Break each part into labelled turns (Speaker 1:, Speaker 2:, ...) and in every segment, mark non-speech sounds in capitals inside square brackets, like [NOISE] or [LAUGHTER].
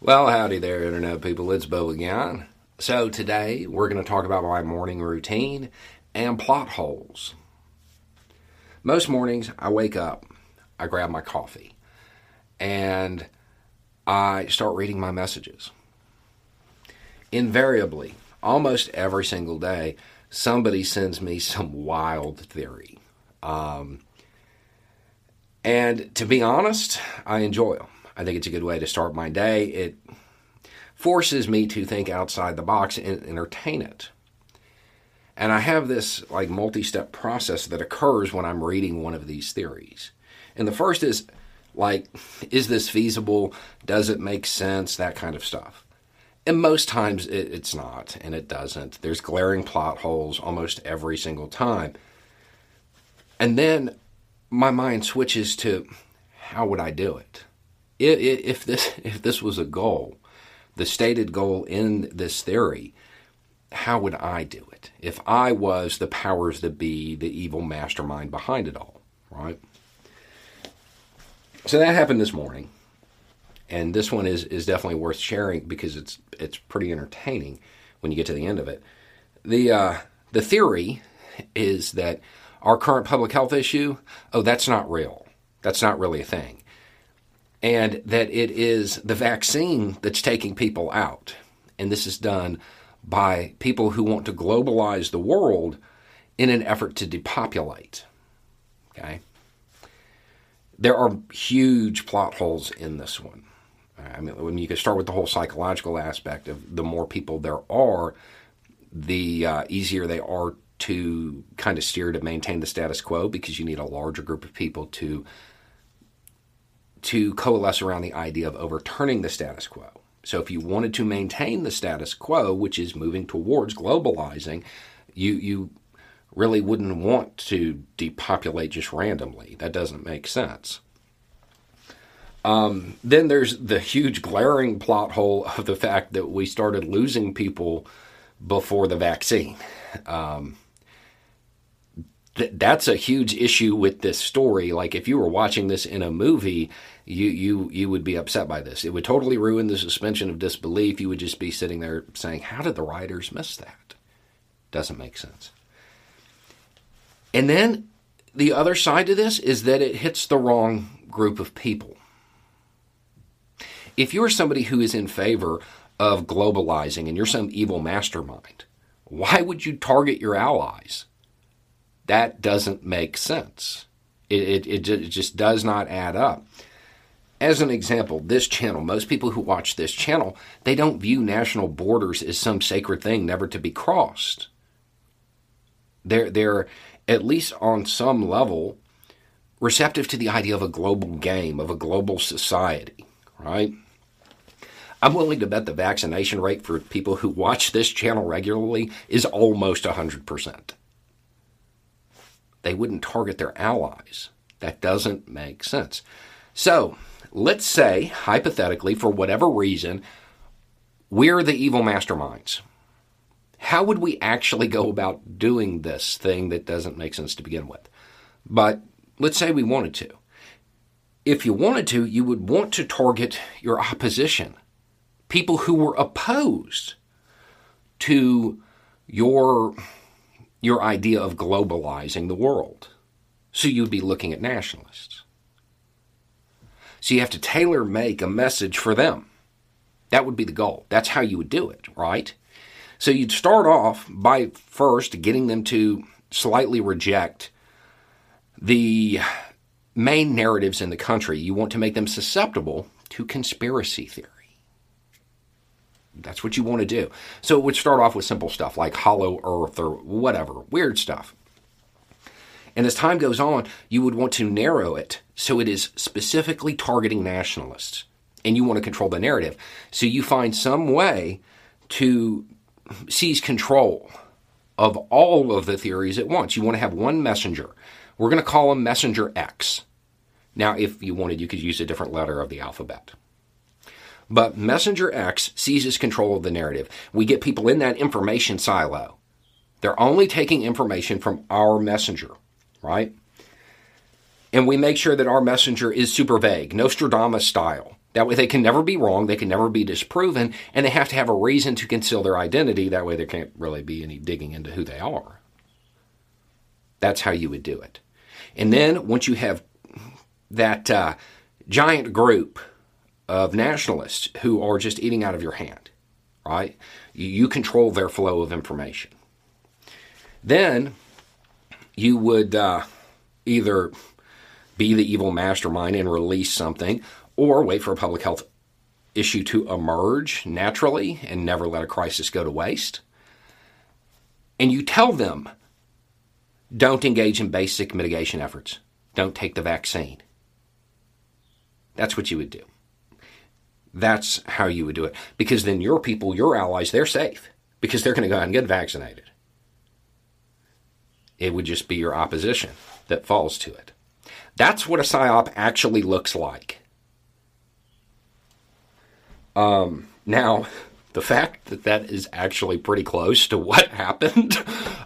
Speaker 1: Well, howdy there, Internet people. It's Beau again. So, today we're going to talk about my morning routine and plot holes. Most mornings, I wake up, I grab my coffee, and I start reading my messages. Invariably, almost every single day, somebody sends me some wild theory. Um, and to be honest, I enjoy them. I think it's a good way to start my day. It forces me to think outside the box and entertain it. And I have this like multi-step process that occurs when I'm reading one of these theories. And the first is like is this feasible? Does it make sense? That kind of stuff. And most times it, it's not, and it doesn't. There's glaring plot holes almost every single time. And then my mind switches to how would I do it? If this [LAUGHS] if this was a goal, the stated goal in this theory, how would I do it? If I was the powers that be, the evil mastermind behind it all, right? So that happened this morning, and this one is is definitely worth sharing because it's it's pretty entertaining when you get to the end of it. The uh, the theory is that our current public health issue, oh, that's not real. That's not really a thing and that it is the vaccine that's taking people out. And this is done by people who want to globalize the world in an effort to depopulate. Okay? There are huge plot holes in this one. I mean, when you can start with the whole psychological aspect of the more people there are, the uh, easier they are to kind of steer to maintain the status quo because you need a larger group of people to to coalesce around the idea of overturning the status quo. So if you wanted to maintain the status quo, which is moving towards globalizing, you you really wouldn't want to depopulate just randomly. That doesn't make sense. Um, then there's the huge glaring plot hole of the fact that we started losing people before the vaccine. Um, th- that's a huge issue with this story. Like if you were watching this in a movie, you you you would be upset by this. It would totally ruin the suspension of disbelief. You would just be sitting there saying, "How did the writers miss that?" Doesn't make sense. And then the other side to this is that it hits the wrong group of people. If you're somebody who is in favor of globalizing and you're some evil mastermind, why would you target your allies? That doesn't make sense. It, it, it just does not add up. As an example, this channel, most people who watch this channel, they don't view national borders as some sacred thing never to be crossed. They're, they're at least on some level receptive to the idea of a global game, of a global society, right? I'm willing to bet the vaccination rate for people who watch this channel regularly is almost 100% they wouldn't target their allies. That doesn't make sense. So, let's say, hypothetically, for whatever reason, we're the evil masterminds. How would we actually go about doing this thing that doesn't make sense to begin with? But let's say we wanted to. If you wanted to, you would want to target your opposition, people who were opposed to your your idea of globalizing the world. So you'd be looking at nationalists. So you have to tailor make a message for them. That would be the goal. That's how you would do it, right? So you'd start off by first getting them to slightly reject the main narratives in the country. You want to make them susceptible to conspiracy theory that's what you want to do. So it would start off with simple stuff like hollow earth or whatever, weird stuff. And as time goes on, you would want to narrow it so it is specifically targeting nationalists. and you want to control the narrative. So you find some way to seize control of all of the theories at once. You want to have one messenger. We're going to call him Messenger X. Now, if you wanted, you could use a different letter of the alphabet. But Messenger X seizes control of the narrative. We get people in that information silo. They're only taking information from our messenger, right? And we make sure that our messenger is super vague, Nostradamus style. That way they can never be wrong, they can never be disproven, and they have to have a reason to conceal their identity. That way there can't really be any digging into who they are. That's how you would do it. And then once you have that uh, giant group of nationalists who are just eating out of your hand, right? You, control their flow of information. Then you would uh, either be the evil mastermind and release something, or wait for a public health issue to emerge naturally and never let a crisis go to waste. And you tell them don't engage in basic mitigation efforts, don't take the vaccine. That's what you would do. That's how you would do it. Because then your people, your allies, they're safe because they're going to go out and get vaccinated. It would just be your opposition that falls to it. That's what a psyop actually looks like. Um, now, the fact that that is actually pretty close to what [LAUGHS] happened,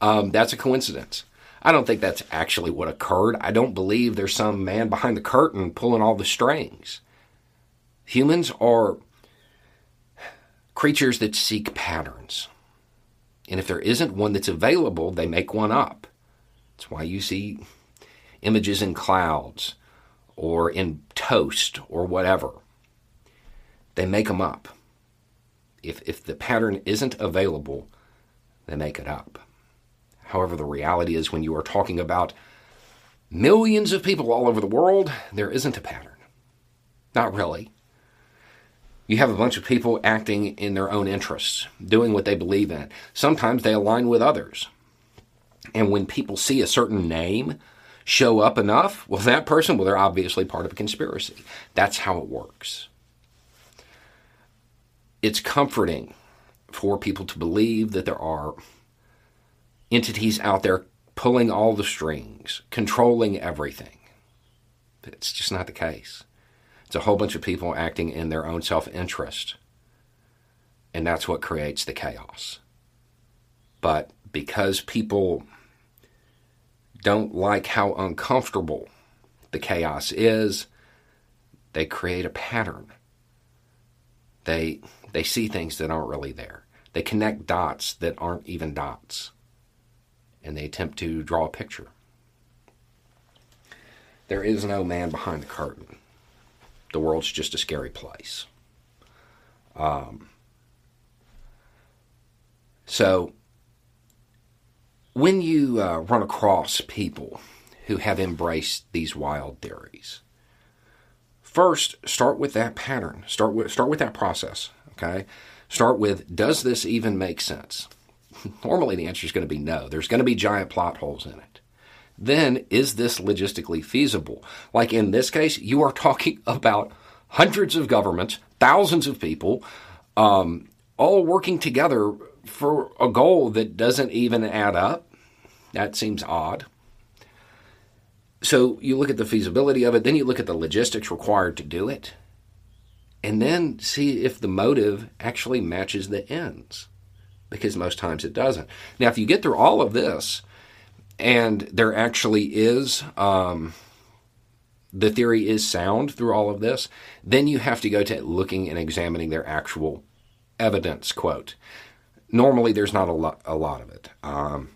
Speaker 1: um, that's a coincidence. I don't think that's actually what occurred. I don't believe there's some man behind the curtain pulling all the strings. Humans are creatures that seek patterns. And if there isn't one that's available, they make one up. That's why you see images in clouds or in toast or whatever. They make them up. If, if the pattern isn't available, they make it up. However, the reality is when you are talking about millions of people all over the world, there isn't a pattern. Not really. You have a bunch of people acting in their own interests, doing what they believe in. Sometimes they align with others. And when people see a certain name show up enough, well, that person, well, they're obviously part of a conspiracy. That's how it works. It's comforting for people to believe that there are entities out there pulling all the strings, controlling everything. It's just not the case. It's a whole bunch of people acting in their own self interest. And that's what creates the chaos. But because people don't like how uncomfortable the chaos is, they create a pattern. They, they see things that aren't really there. They connect dots that aren't even dots. And they attempt to draw a picture. There is no man behind the curtain the world's just a scary place. Um, so, when you uh, run across people who have embraced these wild theories, first start with that pattern. Start with start with that process. Okay, start with does this even make sense? [LAUGHS] Normally, the answer is going to be no. There's going to be giant plot holes in it then is this logistically feasible? Like in this case, you are talking [LAUGHS] about hundreds of governments, thousands of people, um, all working together for a goal that doesn't even add up. That seems odd. So you look at the feasibility of it, then you look at the logistics required to do it, and then see if the motive actually matches the ends. Because most times it doesn't. Now, if you get through all of this, and there actually is um, the theory is sound through all of this, then you have to go to looking and examining their actual evidence. Quote. Normally, there's not a lot, a lot of it. Um,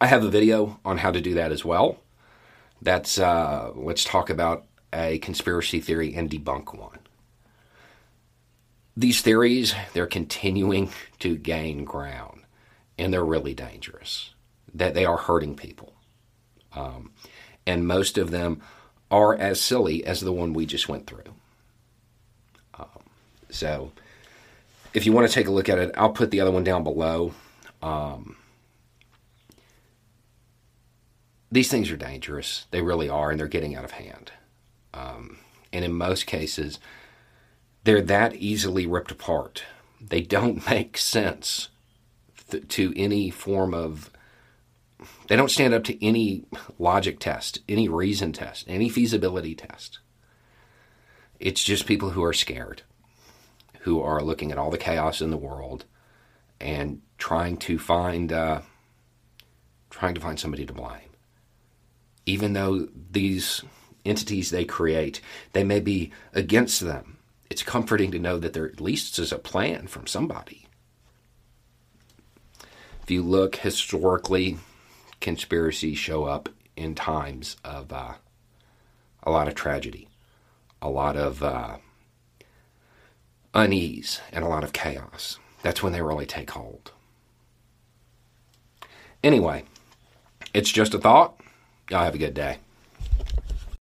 Speaker 1: I have a video on how to do that as well. That's uh, let's talk about a conspiracy theory and debunk one. These theories, they're continuing to gain ground, and they're really dangerous that they are hurting people. Um, and most of them are as silly as the one we just went through. Um, so if you want to take a look at it, I'll put the other one down below. Um, these things are dangerous. They really are, and they're getting out of hand. Um, and in most cases, they're that easily ripped apart. They don't [LAUGHS] make sense th- to any form of they don't stand up to any logic test, any reason test, any feasibility test. It's just people who are scared, who are looking at all the chaos in the world and trying to find uh, trying to find somebody to blame. Even though these entities they create, they may be against them. It's comforting to know that there at least is a plan from somebody. If you look historically, conspiracies show up in times of uh, a lot of tragedy, a lot of uh, unease, and a lot of chaos. That's when they really take hold. Anyway, it's just a thought. Y'all have a good day.